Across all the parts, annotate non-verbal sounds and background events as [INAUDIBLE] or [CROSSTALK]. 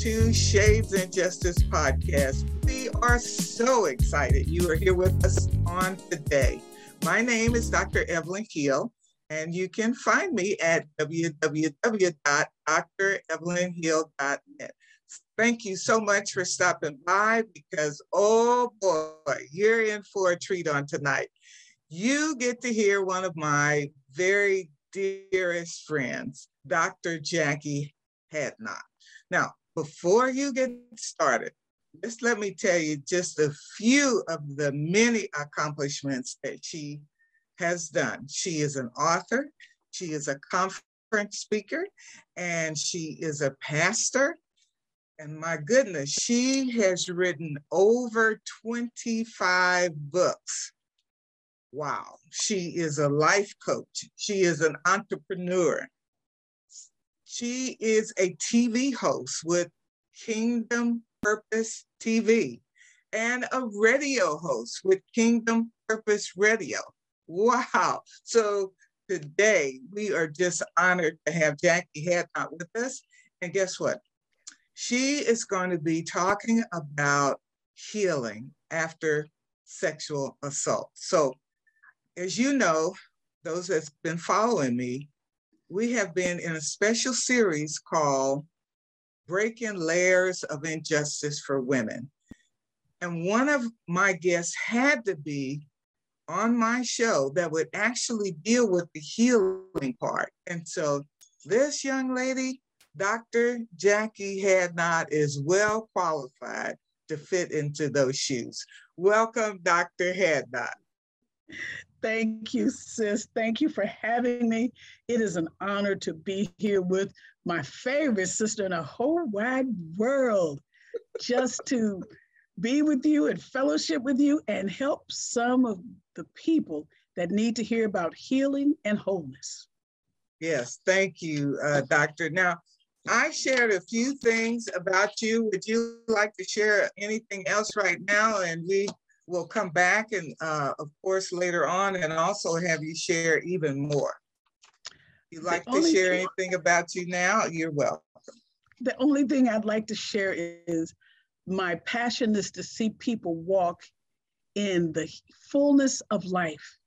to Shades and Justice podcast. We are so excited you are here with us on today. My name is Dr. Evelyn Hill, and you can find me at www.drevelynhill.net. Thank you so much for stopping by because, oh boy, you're in for a treat on tonight. You get to hear one of my very dearest friends, Dr. Jacquie Hadnot. Now, before you get started, just let me tell you just a few of the many accomplishments that she has done. She is an author, she is a conference speaker, and she is a pastor. And my goodness, she has written over 25 books. Wow. She is a life coach. She is an entrepreneur. She is a TV host with Kingdom Purpose TV and a radio host with Kingdom Purpose Radio. Wow. So today we are just honored to have Jacquie Hadnot with us. And guess what? She is going to be talking about healing after sexual assault. So, as you know, those that's been following me, we have been in a special series called Breaking Layers of Injustice for Women. And one of my guests had to be on my show that would actually deal with the healing part. And so this young lady, Dr. Jacquie Hadnot, is well qualified to fit into those shoes. Welcome, Dr. Hadnot. Thank you, sis. Thank you for having me. It is an honor to be here with my favorite sister in the whole wide world, just to be with you and fellowship with you and help some of the people that need to hear about healing and wholeness. Yes, thank you, uh, Doctor. Now, I shared a few things about you. Would you like to share anything else right now? And we we'll come back and uh, of course later on and also have you share even more. If you'd like to share thing, anything about you now, you're welcome. The only thing I'd like to share is my passion is to see people walk in the fullness of life.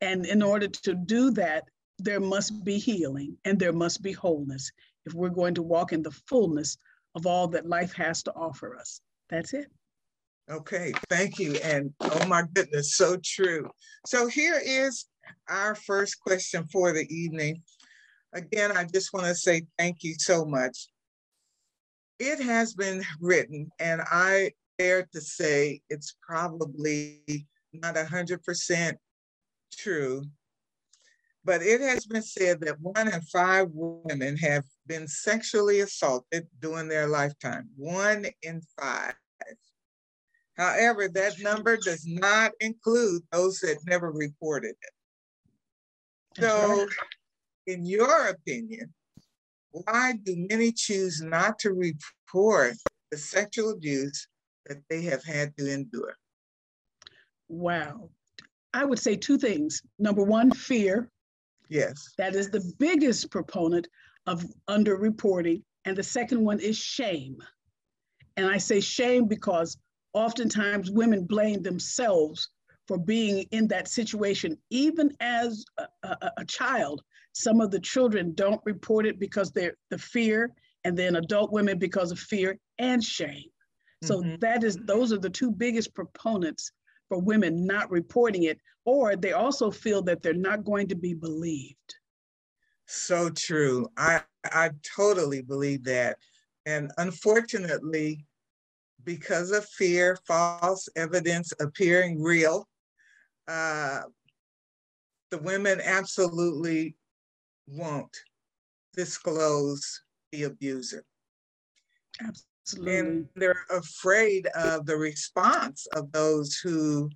And in order to do that, there must be healing and there must be wholeness if we're going to walk in the fullness of all that life has to offer us. That's it. Okay, thank you. And oh my goodness, so true. So here is our first question for the evening. Again, I just want to say thank you so much. It has been written, and I dare to say it's probably not 100% true, but it has been said that one in five women have been sexually assaulted during their lifetime. One in five. However, that number does not include those that never reported it. So, in your opinion, why do many choose not to report the sexual abuse that they have had to endure? Wow. I would say two things. Number one, fear. Yes. That is the biggest proponent of underreporting. And the second one is shame. And I say shame because oftentimes women blame themselves for being in that situation, even as a, a, a, child. Some of the children don't report it because they're the fear, and then adult women because of fear and shame. So mm-hmm. that is those are the two biggest proponents for women not reporting it, or they also feel that they're not going to be believed. So true. I I totally believe that. And unfortunately, because of fear, false evidence appearing real, uh, the women absolutely won't disclose the abuser. Absolutely. And they're afraid of the response of those who,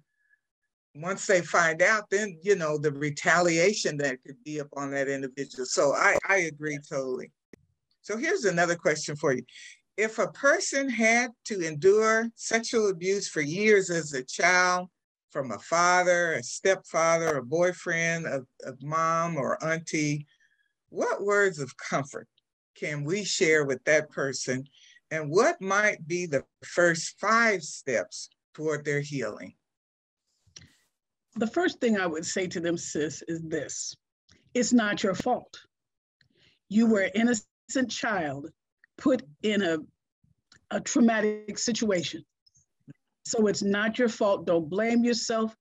once they find out, then, you know, the retaliation that could be upon that individual. So I, I agree totally. So here's another question for you if a person had to endure sexual abuse for years as a child from a father, a stepfather, a boyfriend, a, a mom, or auntie, what words of comfort can we share with that person And what might be the first five steps toward their healing? The first thing I would say to them, sis, is this it's not your fault. You were an innocent child put in a, a traumatic situation. So it's not your fault. Don't blame yourself.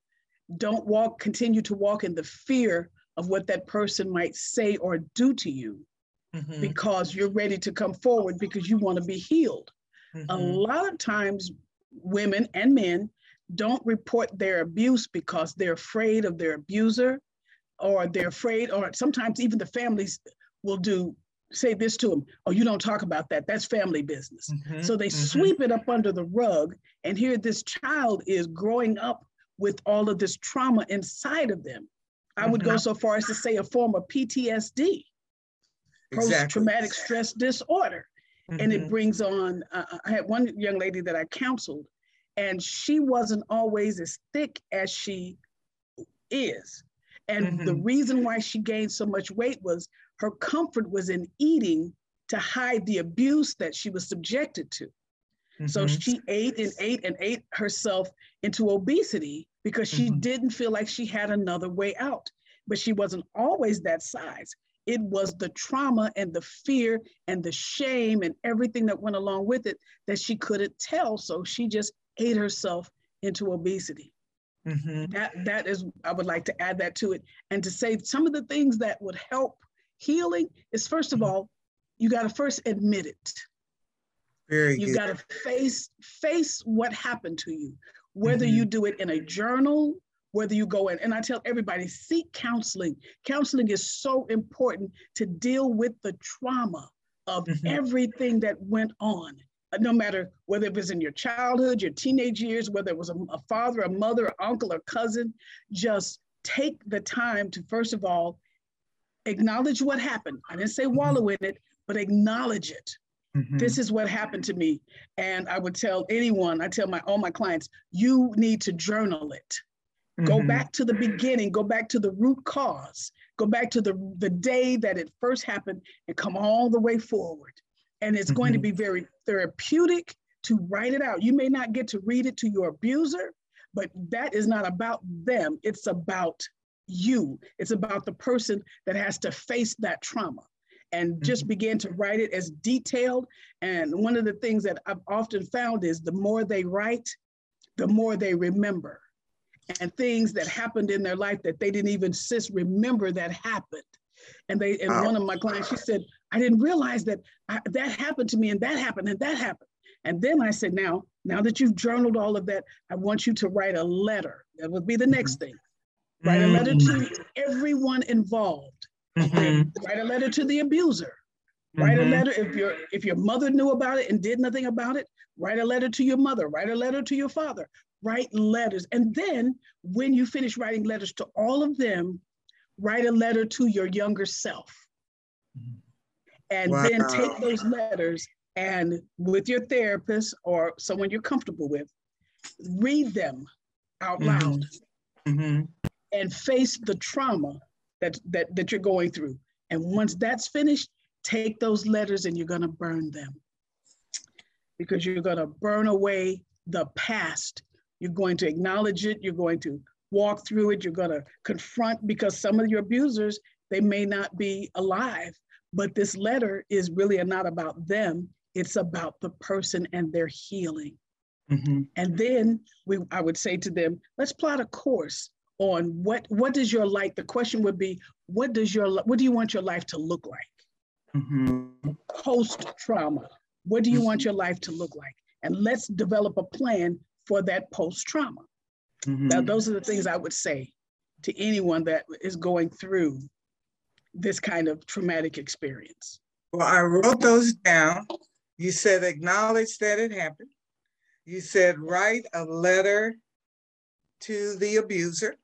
Don't walk, continue to walk in the fear of what that person might say or do to you mm-hmm. because you're ready to come forward because you want to be healed. Mm-hmm. A lot of times, women and men don't report their abuse because they're afraid of their abuser or they're afraid, or sometimes even the families will do say this to them oh you don't talk about that that's family business mm-hmm, so they mm-hmm. sweep it up under the rug and here this child is growing up with all of this trauma inside of them i would go mm-hmm. so far as to say a form of ptsd exactly. post-traumatic stress disorder and it mm-hmm. brings on uh, i had one young lady that i counseled and she wasn't always as thick as she is and mm-hmm. the reason why she gained so much weight was her comfort was in eating to hide the abuse that she was subjected to. Mm-hmm. So she ate and ate and ate herself into obesity because she mm-hmm. didn't feel like she had another way out. But she wasn't always that size. It was the trauma and the fear and the shame and everything that went along with it that she couldn't tell. So she just ate herself into obesity. Mm-hmm. That that is, I would like to add that to it, and to say some of the things that would help healing is first of all, you got to first admit it. Very you got to face face what happened to you, whether mm-hmm. you do it in a journal, whether you go in. And I tell everybody, seek counseling. Counseling is so important to deal with the trauma of mm-hmm. everything that went on no matter whether it was in your childhood, your teenage years, whether it was a, a father, a mother, uncle, or cousin, just take the time to, first of all, acknowledge what happened. I didn't say mm-hmm. wallow in it, but acknowledge it. Mm-hmm. This is what happened to me. And I would tell anyone, I tell my all my clients, you need to journal it. Mm-hmm. Go back to the beginning, go back to the root cause, go back to the, the day that it first happened and come all the way forward. And it's mm-hmm. going to mm-hmm. be very therapeutic to write it out. You may not get to read it to your abuser, but that is not about them. It's about you. It's about the person that has to face that trauma and just mm-hmm. begin to write it as detailed. And one of the things that I've often found is the more they write, the more they remember. And things that happened in their life that they didn't even sis remember that happened. And they and wow. one of my clients, she said, I didn't realize that I, that happened to me and that happened and that happened. And then I said, now, now that you've journaled all of that, I want you to write a letter. That would be the next mm-hmm. thing. Write a letter to mm-hmm. everyone involved. Mm-hmm. Write a letter to the abuser. Write mm-hmm. a letter if your if your mother knew about it and did nothing about it. Write a letter to your mother. Write a letter to your father. Write letters, and then when you finish writing letters to all of them, write a letter to your younger self. And wow. then take those letters and with your therapist or someone you're comfortable with, read them out mm-hmm. loud mm-hmm. And face the trauma that, that, that you're going through. And once that's finished, take those letters and you're going to burn them because you're going to burn away the past. You're going to acknowledge it. You're going to walk through it. You're going to confront because some of your abusers, they may not be alive, but this letter is really not about them. It's about the person and their healing. Mm-hmm. And then we, I would say to them, let's plot a course on what what does your life. The question would be, what does your what do you want your life to look like? Mm-hmm. Post trauma, what do you mm-hmm. want your life to look like? And let's develop a plan for that post trauma. Mm-hmm. Now, those are the things I would say to anyone that is going through this kind of traumatic experience. Well, I wrote those down. You said acknowledge that it happened. You said write a letter to the abuser.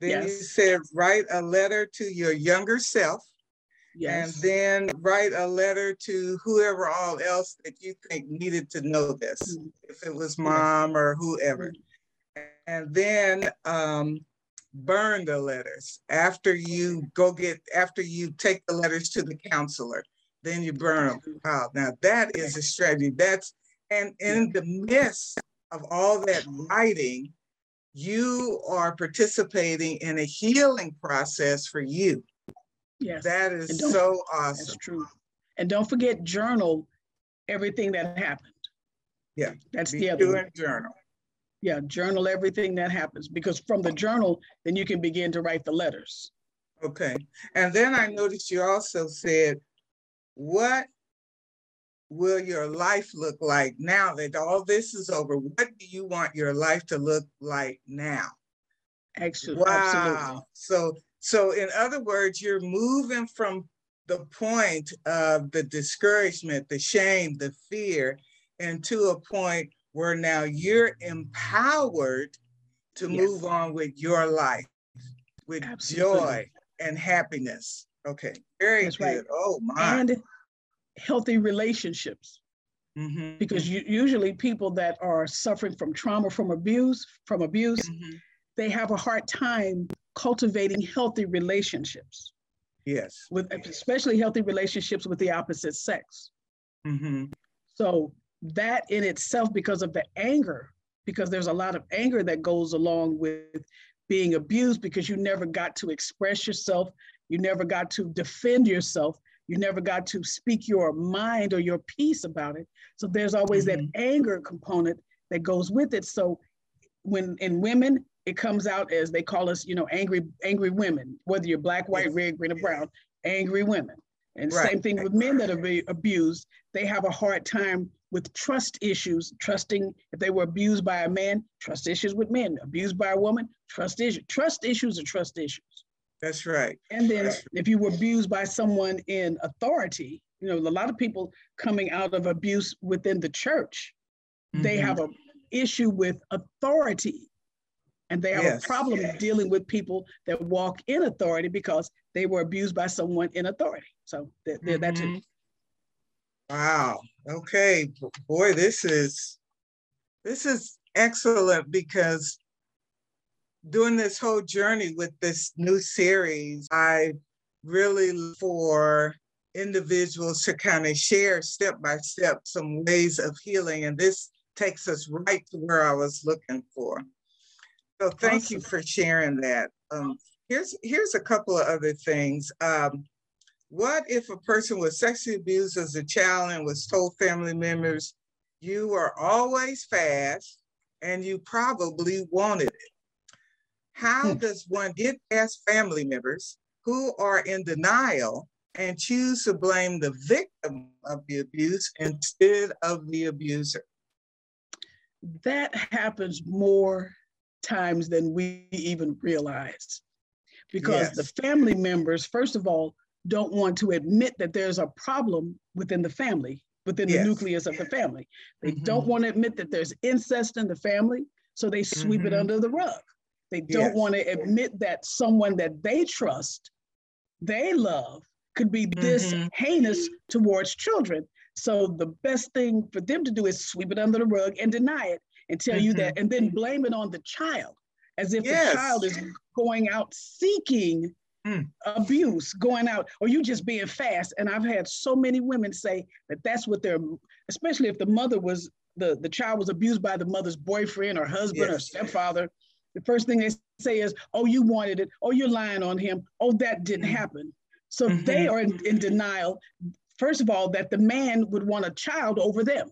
Then yes. you said write a letter to your younger self. Yes. And then write a letter to whoever all else that you think needed to know this, mm-hmm. if it was mom or whoever. Mm-hmm and then um, burn the letters after you go get after you take the letters to the counselor then you burn them out. Now that is a strategy. That's and in the midst of all that writing, you are participating in a healing process for you. Yes. That is so awesome. That's true. And don't forget journal everything that happened. Yeah. That's the other one. journal. Yeah, journal everything that happens because from the journal, then you can begin to write the letters. Okay. And then I noticed you also said, what will your life look like now that all this is over? What do you want your life to look like now? Actually, wow. Absolutely. So, so in other words, you're moving from the point of the discouragement, the shame, the fear, and to a point where now you're empowered to yes. move on with your life with Absolutely. joy and happiness. Okay, very That's good. Right. Oh my. And healthy relationships. Mm-hmm. Because you, usually people that are suffering from trauma from abuse, from abuse, mm-hmm. they have a hard time cultivating healthy relationships. Yes. With especially healthy relationships with the opposite sex. Mm-hmm. So that in itself, because of the anger, because there's a lot of anger that goes along with being abused because you never got to express yourself, you never got to defend yourself, you never got to speak your mind or your piece about it. So there's always mm-hmm. that anger component that goes with it. So when in women, it comes out as they call us, you know, angry, angry women, whether you're black, white, red, green, or brown, angry women. And right. same thing with men that are abused, they have a hard time with trust issues, trusting if they were abused by a man, trust issues with men, abused by a woman, trust issues. Trust issues are trust issues. That's right. And then if you were abused by someone in authority, you know, a lot of people coming out of abuse within the church, mm-hmm. they have a issue with authority. And they have yes. a problem yes. dealing with people that walk in authority because they were abused by someone in authority. So th- th- mm-hmm. that's it. Wow. Okay. Boy, this is this is excellent because doing this whole journey with this new series, I really for individuals to kind of share step by step some ways of healing. And this takes us right to where I was looking for. So thank awesome. you for sharing that. Um, here's here's a couple of other things. Um, what if a person was sexually abused as a child and was told family members, you were always fast and you probably wanted it? How hmm. does one get past family members who are in denial and choose to blame the victim of the abuse instead of the abuser? That happens more times than we even realize because yes. the family members, first of all, don't want to admit that there's a problem within the family, within yes. the nucleus of the family. They mm-hmm. don't want to admit that there's incest in the family, so they sweep mm-hmm. it under the rug. They don't yes. want to admit that someone that they trust, they love, could be this mm-hmm. heinous towards children. So the best thing for them to do is sweep it under the rug and deny it and tell mm-hmm. you that, mm-hmm. and then blame it on the child as if yes. the child is going out seeking mm. abuse, going out, or you just being fast. And I've had so many women say that that's what they're, especially if the mother was, the, the child was abused by the mother's boyfriend or husband yes. or stepfather the first thing they say is, oh, you wanted it. Oh, you're lying on him. Oh, that didn't mm-hmm. happen. So mm-hmm. they are in, in, denial, first of all, that the man would want a child over them.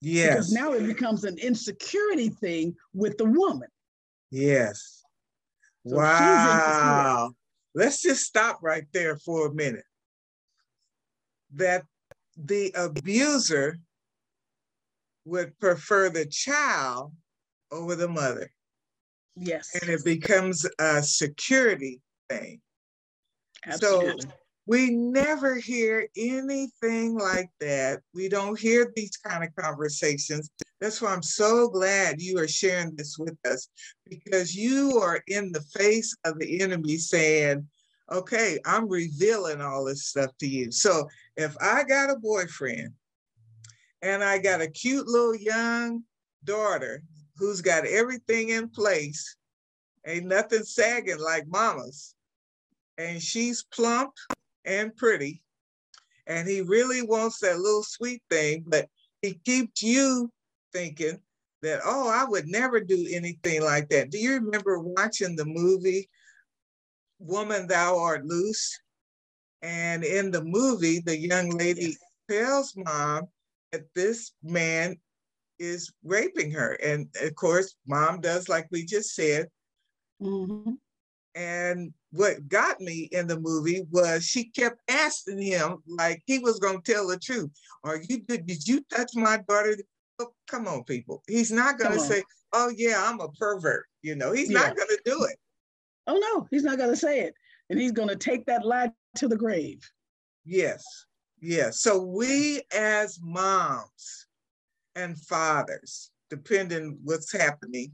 Yes. Because now it becomes an insecurity thing with the woman. Yes. So wow. Let's just stop right there for a minute. That the abuser would prefer the child over the mother. Yes. And it becomes a security thing. Absolutely. So we never hear anything like that. We don't hear these kind of conversations. That's why I'm so glad you are sharing this with us because you are in the face of the enemy saying, okay, I'm revealing all this stuff to you. So if I got a boyfriend and I got a cute little young daughter who's got everything in place. Ain't nothing sagging like mama's. And she's plump and pretty. and he really wants that little sweet thing, but he keeps you thinking that, oh, I would never do anything like that. Do you remember watching the movie Woman Thou Art Loose? And in the movie, the young lady tells mom that this man is raping her. And of course, mom does like we just said. Mm-hmm. And what got me in the movie was she kept asking him like he was going to tell the truth. Are you did, did you touch my daughter? Oh, come on, people. He's not going to say, "Oh yeah, I'm a pervert." You know, he's yeah. not going to do it. Oh no, he's not going to say it, and he's going to take that lie to the grave. Yes, yes. So we as moms and fathers, depending what's happening,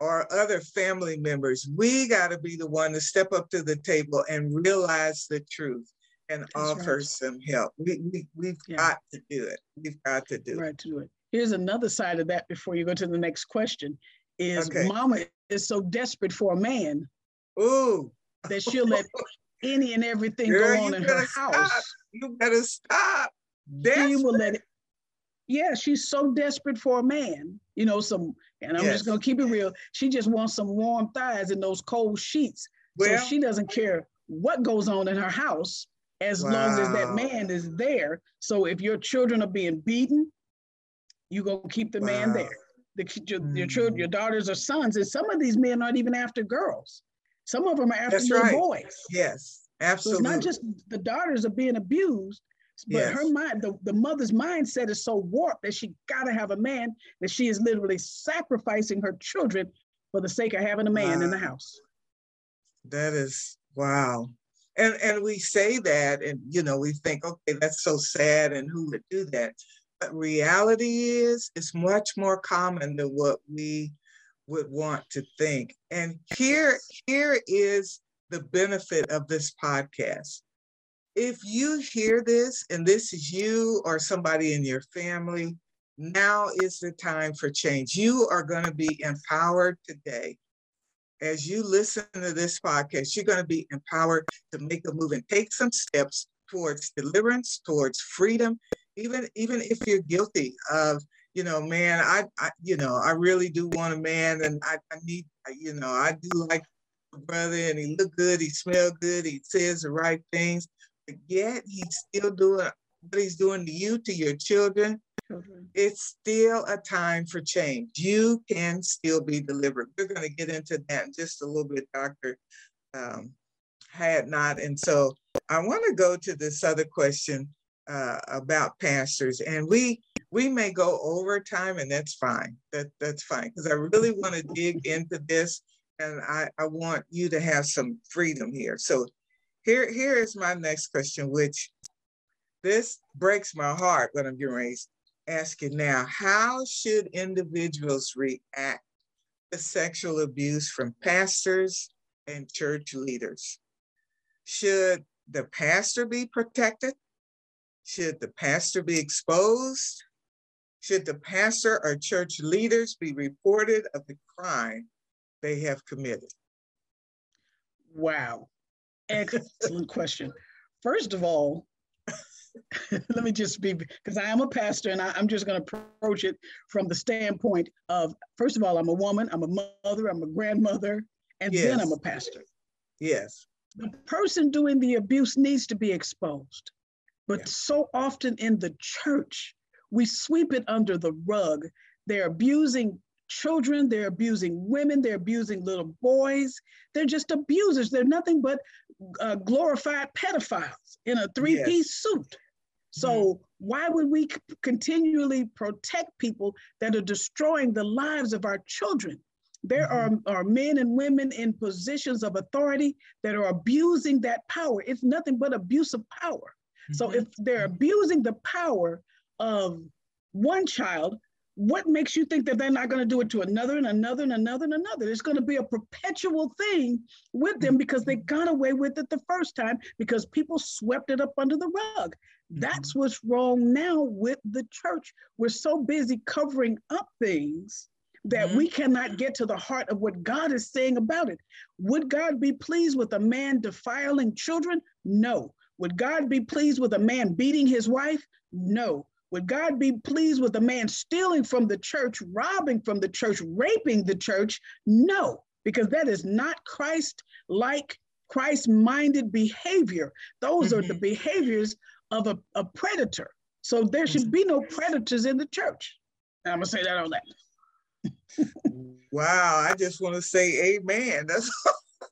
or other family members, we got to be the one to step up to the table and realize the truth and That's offer right. some help. We, we, we've yeah. got to do it. We've got to do right it. to it. Here's another side of that before you go to the next question is okay. mama is so desperate for a man Ooh. that she'll let any and everything Girl, go on in her stop. house. You better stop. Desperate. She will let it, yeah, she's so desperate for a man, you know, some, and I'm yes. just gonna keep it real. She just wants some warm thighs in those cold sheets. Well, so she doesn't care what goes on in her house as wow. long as that man is there. So if your children are being beaten, you're gonna keep the wow. man there. The, your, mm. your children, your daughters or sons, and some of these men aren't even after girls. Some of them are after little right. boys. Yes, absolutely. So it's not just the daughters are being abused, but yes. her mind, the, the mother's mindset is so warped that she gotta have a man that she is literally sacrificing her children for the sake of having a man wow. in the house. That is wow. And and we say that and you know we think, okay, that's so sad and who would do that? But reality is it's much more common than what we would want to think. And here, here is the benefit of this podcast if you hear this and this is you or somebody in your family, now is the time for change. You are going to be empowered today. As you listen to this podcast, you're going to be empowered to make a move and take some steps towards deliverance, towards freedom, even even if you're guilty of, you know, man, I, I you know, I really do want a man and I, I need, you know, I do like the brother and he look good, he smell good, he says the right things yet he's still doing what he's doing to you, to your children. children. It's still a time for change. You can still be delivered. We're going to get into that in just a little bit, Dr. Um, Hadnot. And so I want to go to this other question uh, about pastors. And we we may go over time, and that's fine. That that's fine because I really want to dig into this, and I, I want you to have some freedom here. So here, here is my next question, which this breaks my heart when I'm getting ready to ask you now. How should individuals react to sexual abuse from pastors and church leaders? Should the pastor be protected? Should the pastor be exposed? Should the pastor or church leaders be reported of the crime they have committed? Wow. Excellent question. First of all, [LAUGHS] let me just be because I am a pastor and I, am just going to approach it from the standpoint of first of all, I'm a woman, I'm a mother, I'm a grandmother, and yes. then I'm a pastor. Yes. The person doing the abuse needs to be exposed. But yeah. so often in the church, we sweep it under the rug. They're abusing children, they're abusing women, they're abusing little boys. They're just abusers. They're nothing but uh, glorified pedophiles in a three piece yes. suit. So, mm-hmm. why would we continually protect people that are destroying the lives of our children? There mm-hmm. are, are men and women in positions of authority that are abusing that power. It's nothing but abuse of power. Mm-hmm. So, if they're mm-hmm. abusing the power of one child, what makes you think that they're not going to do it to another and another and another and another? It's going to be a perpetual thing with them because they got away with it the first time because people swept it up under the rug. That's mm-hmm. what's wrong now with the church. We're so busy covering up things that mm-hmm. we cannot get to the heart of what God is saying about it. Would God be pleased with a man defiling children? No. Would God be pleased with a man beating his wife? No. Would God be pleased with a man stealing from the church, robbing from the church, raping the church? No, because that is not Christ like, Christ minded behavior. Those mm-hmm. are the mm-hmm. behaviors of a, a, predator. So there should be no predators in the church. I'm going to say that on that. wow, I just want to say amen. [LAUGHS] That's,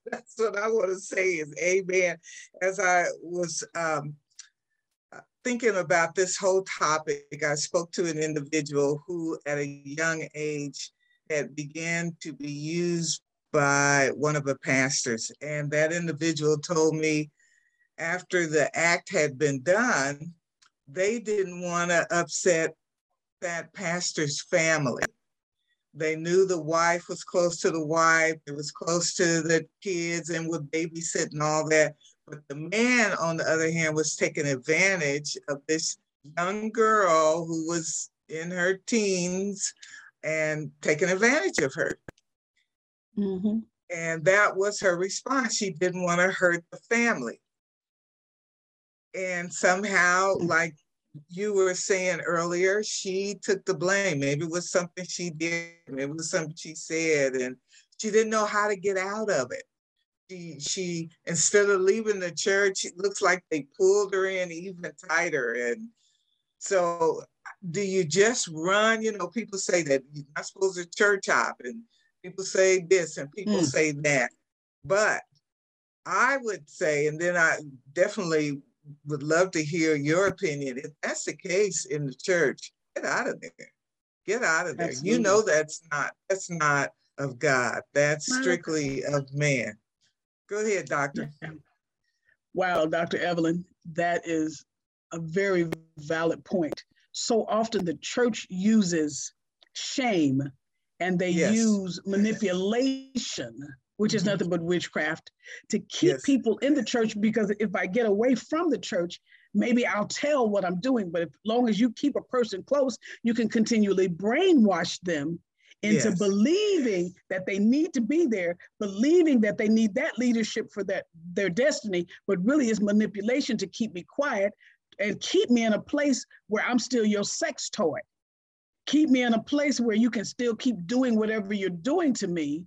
that's what I want to say is amen. As I was um, thinking about this whole topic, I spoke to an individual who, at a young age, had began to be used by one of the pastors. And that individual told me after the act had been done, they didn't want to upset that pastor's family. They knew the wife was close to the wife, it was close to the kids and would babysit and all that. But the man, on the other hand, was taking advantage of this young girl who was in her teens and taking advantage of her. Mm-hmm. And that was her response. She didn't want to hurt the family. And somehow, mm. like you were saying earlier, she took the blame. Maybe it was something she did, maybe it was something she said, and she didn't know how to get out of it she she instead of leaving the church, it looks like they pulled her in even tighter. And so do you just run? You know, people say that you're not supposed to church hop, and people say this and people mm. say that. But I would say, and then I definitely would love to hear your opinion. If that's the case in the church, get out of there. Get out of there. Absolutely. You know that's not that's not of God. That's strictly of man. Go ahead, doctor. Wow, Dr. Evelyn, that is a very valid point. So often the church uses shame and they yes. use manipulation, which is mm-hmm. nothing but witchcraft, to keep yes. people in the church because if I get away from the church, maybe I'll tell what I'm doing. But as long as you keep a person close, you can continually brainwash them into yes. believing that they need to be there, believing that they need that leadership for that their destiny, but really is manipulation to keep me quiet and keep me in a place where I'm still your sex toy. Keep me in a place where you can still keep doing whatever you're doing to me.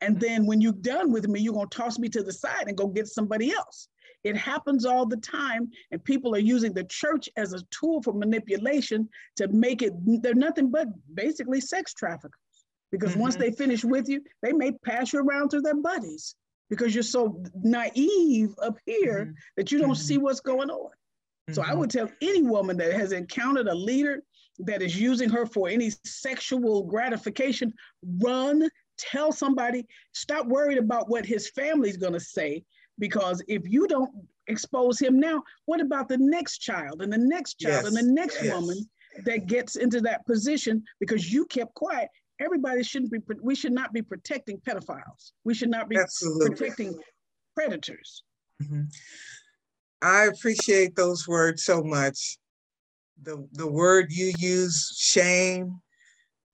And mm-hmm. then when you're done with me, you're gonna toss me to the side and go get somebody else. It happens all the time, and people are using the church as a tool for manipulation to make it, they're nothing but basically sex traffickers because mm-hmm. once they finish with you, they may pass you around to their buddies because you're so naive up here mm-hmm. that you don't mm-hmm. see what's going on. So I mm-hmm. would tell any woman that has encountered a leader that is using her for any sexual gratification, run, tell somebody, stop worried about what his family's going to say because if you don't expose him now, what about the next child and the next child yes. and the next yes. woman that gets into that position because you kept quiet everybody shouldn't be, we should not be protecting pedophiles. We should not be Absolutely. protecting predators. Mm-hmm. I appreciate those words so much. The, the word you use, shame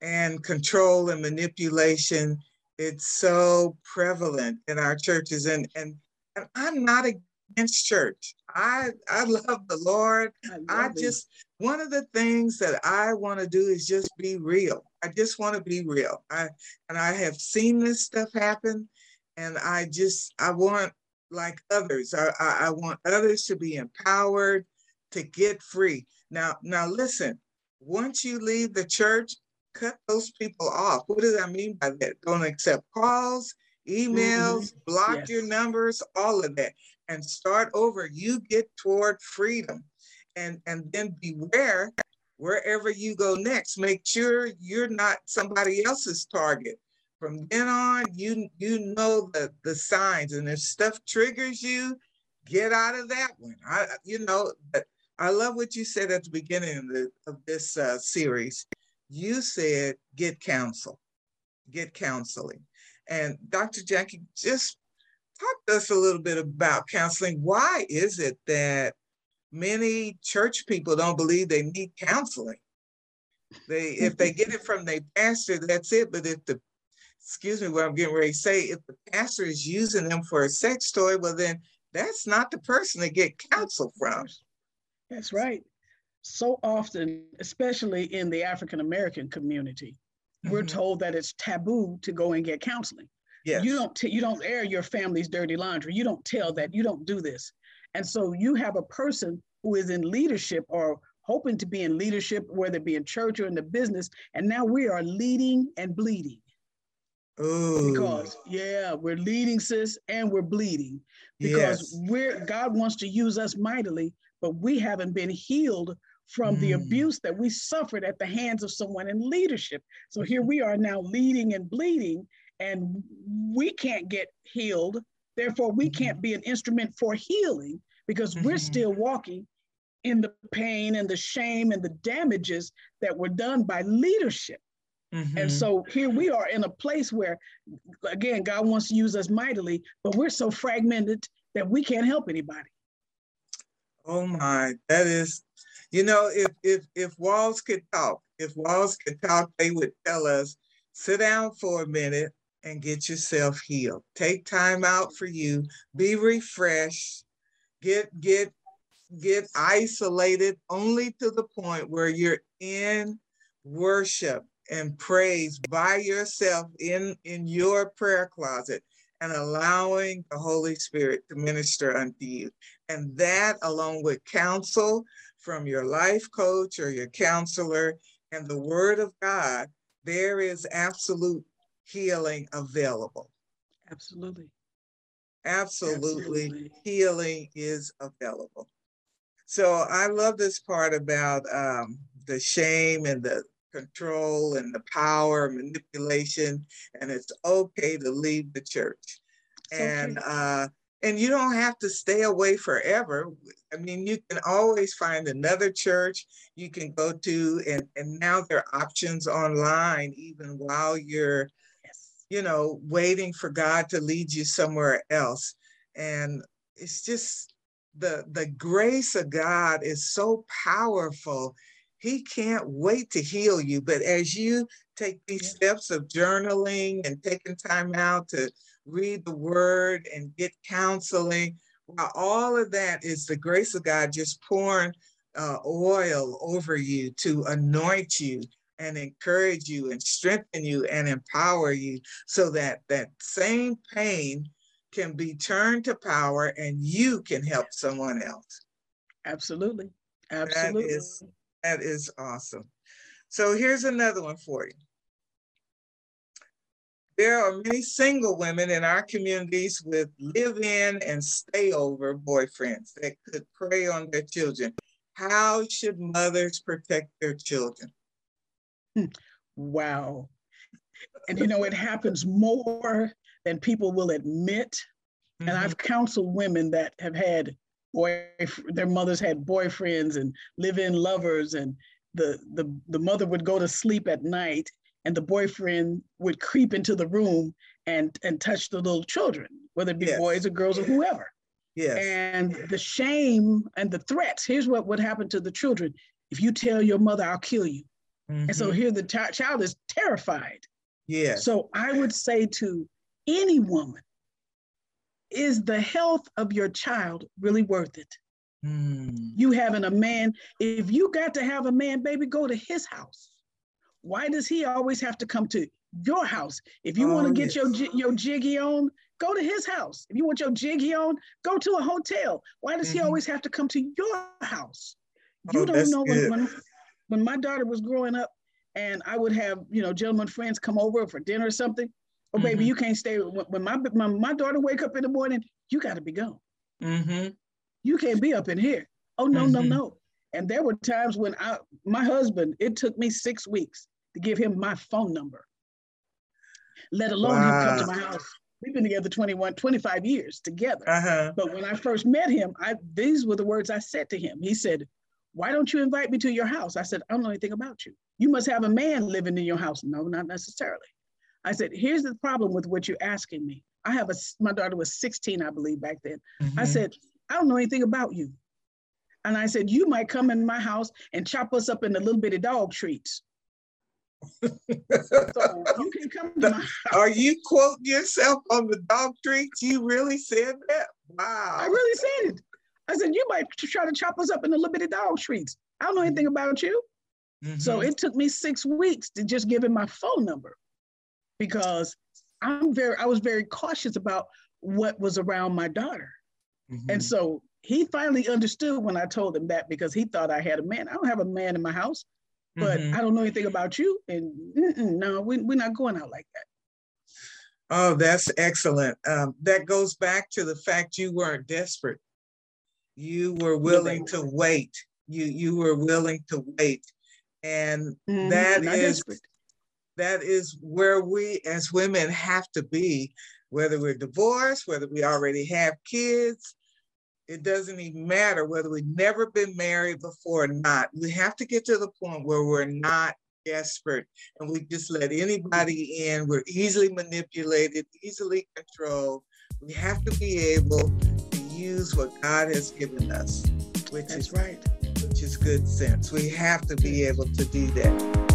and control and manipulation, it's so prevalent in our churches. And, and, and I'm not against church. I, I love the Lord. I, I just, one of the things that I want to do is just be real. I just want to be real. I and I have seen this stuff happen, and I just I want like others. I, I, I want others to be empowered to get free. Now now listen. Once you leave the church, cut those people off. What does that mean by that? Don't accept calls, emails, mm-hmm. block yes. your numbers, all of that, and start over. You get toward freedom, and and then beware wherever you go next, make sure you're not somebody else's target. From then on, you you know the the signs, and if stuff triggers you, get out of that one. I you know, I love what you said at the beginning of, the, of this uh, series. You said get counsel, get counseling, and Dr. Jacquie just talk to us a little bit about counseling. Why is it that many church people don't believe they need counseling. They [LAUGHS] if they get it from their pastor, that's it. But if the excuse me, what I'm getting ready to say, if the pastor is using them for a sex toy, well then that's not the person to get counsel from. That's right. So often, especially in the African American community, mm-hmm. we're told that it's taboo to go and get counseling. Yes. You don't t- you don't air your family's dirty laundry. You don't tell that. You don't do this. And so you have a person who is in leadership or hoping to be in leadership, whether it be in church or in the business, and now we are leading and bleeding. Ooh. Because yeah, we're leading, sis, and we're bleeding because yes. we're God wants to use us mightily, but we haven't been healed from mm. the abuse that we suffered at the hands of someone in leadership. So here we are now leading and bleeding, and we can't get healed. Therefore, we mm-hmm. can't be an instrument for healing because mm-hmm. we're still walking in the pain and the shame and the damages that were done by leadership. Mm-hmm. And so here we are in a place where, again, God wants to use us mightily, but we're so fragmented that we can't help anybody. Oh my, that is, you know, if if if walls could talk, if walls could talk, they would tell us, sit down for a minute and get yourself healed. Take time out for you, be refreshed, get get get isolated only to the point where you're in worship and praise by yourself in, in your prayer closet and allowing the Holy Spirit to minister unto you. And that, along with counsel from your life coach or your counselor and the Word of God, there is absolute healing available. Absolutely. Absolutely. Absolutely. Healing is available. So I love this part about um, the shame and the control and the power, manipulation, and it's okay to leave the church. and uh, and you don't have to stay away forever. I mean, you can always find another church you can go to, and, and now there are options online even while you're. You know, waiting for God to lead you somewhere else. And it's just the the grace of God is so powerful he can't wait to heal you. But as you take these steps of journaling and taking time out to read the word and get counseling, while all of that is the grace of God just pouring uh, oil over you to anoint you and encourage you and strengthen you and empower you so that that same pain can be turned to power and you can help someone else. Absolutely. Absolutely. That is that is awesome. So here's another one for you. There are many single women in our communities with live in and stay over boyfriends that could prey on their children. How should mothers protect their children? Wow. And you know, it happens more than people will admit. Mm-hmm. And I've counseled women that have had boy their mothers had boyfriends and live-in lovers and the, the the mother would go to sleep at night and the boyfriend would creep into the room and and touch the little children whether it be yes. boys or girls or whoever yes. and the shame and the threats here's what would happen to the children if you tell your mother i'll kill you mm-hmm. and so mm-hmm. here the t- child is terrified yeah so i would say to any woman is the health of your child really worth it? Mm. You having a man, if you got to have a man, baby, go to his house. Why does he always have to come to your house? If you oh, want to get yes. your your jiggy on, go to his house. If you want your jiggy on, go to a hotel. Why does mm-hmm. he always have to come to your house? You oh, don't know when, when, my daughter was growing up, and I would have you know gentlemen friends come over for dinner or something. Oh, mm-hmm. baby, you can't stay. When my, my, my daughter wake up in the morning, you got to be gone. Mm-hmm. You can't be up in here. Oh, no, mm-hmm. no, no. And there were times when I, my husband, it took me six weeks to give him my phone number, let alone wow. him come to my house. We've been together 21, 25 years together. Uh-huh. But when I first met him, I these were the words I said to him. He said, Why don't you invite me to your house? I said, I don't know anything about you. You must have a man living in your house. No, not necessarily. I said, here's the problem with what you're asking me. I have a, my daughter was 16, I believe, back then. Mm-hmm. I said, I don't know anything about you. And I said, you might come in my house and chop us up into little bitty dog treats. so you can come to [LAUGHS] my house. Are you quoting yourself on the dog treats? You really said that? Wow. I really said it. I said, you might try to chop us up into little bitty dog treats. I don't know anything about you. Mm-hmm. So it took me six weeks to just give him my phone number because I'm very, I was very cautious about what was around my daughter. Mm-hmm. And so he finally understood when I told him that because he thought I had a man. I don't have a man in my house, but mm-hmm. I don't know anything about you. And no, we, we're not going out like that. Oh, that's excellent. Um, that goes back to the fact you weren't desperate. You were willing to wait. You you were willing to wait, and mm-hmm. that is desperate. that is where we as women have to be. Whether we're divorced, whether we already have kids, it doesn't even matter whether we've never been married before or not. We have to get to the point where we're not desperate and we just let anybody in. We're easily manipulated, easily controlled. We have to be able to use what God has given us, which That's is right. Which is good sense. We have to be able to do that.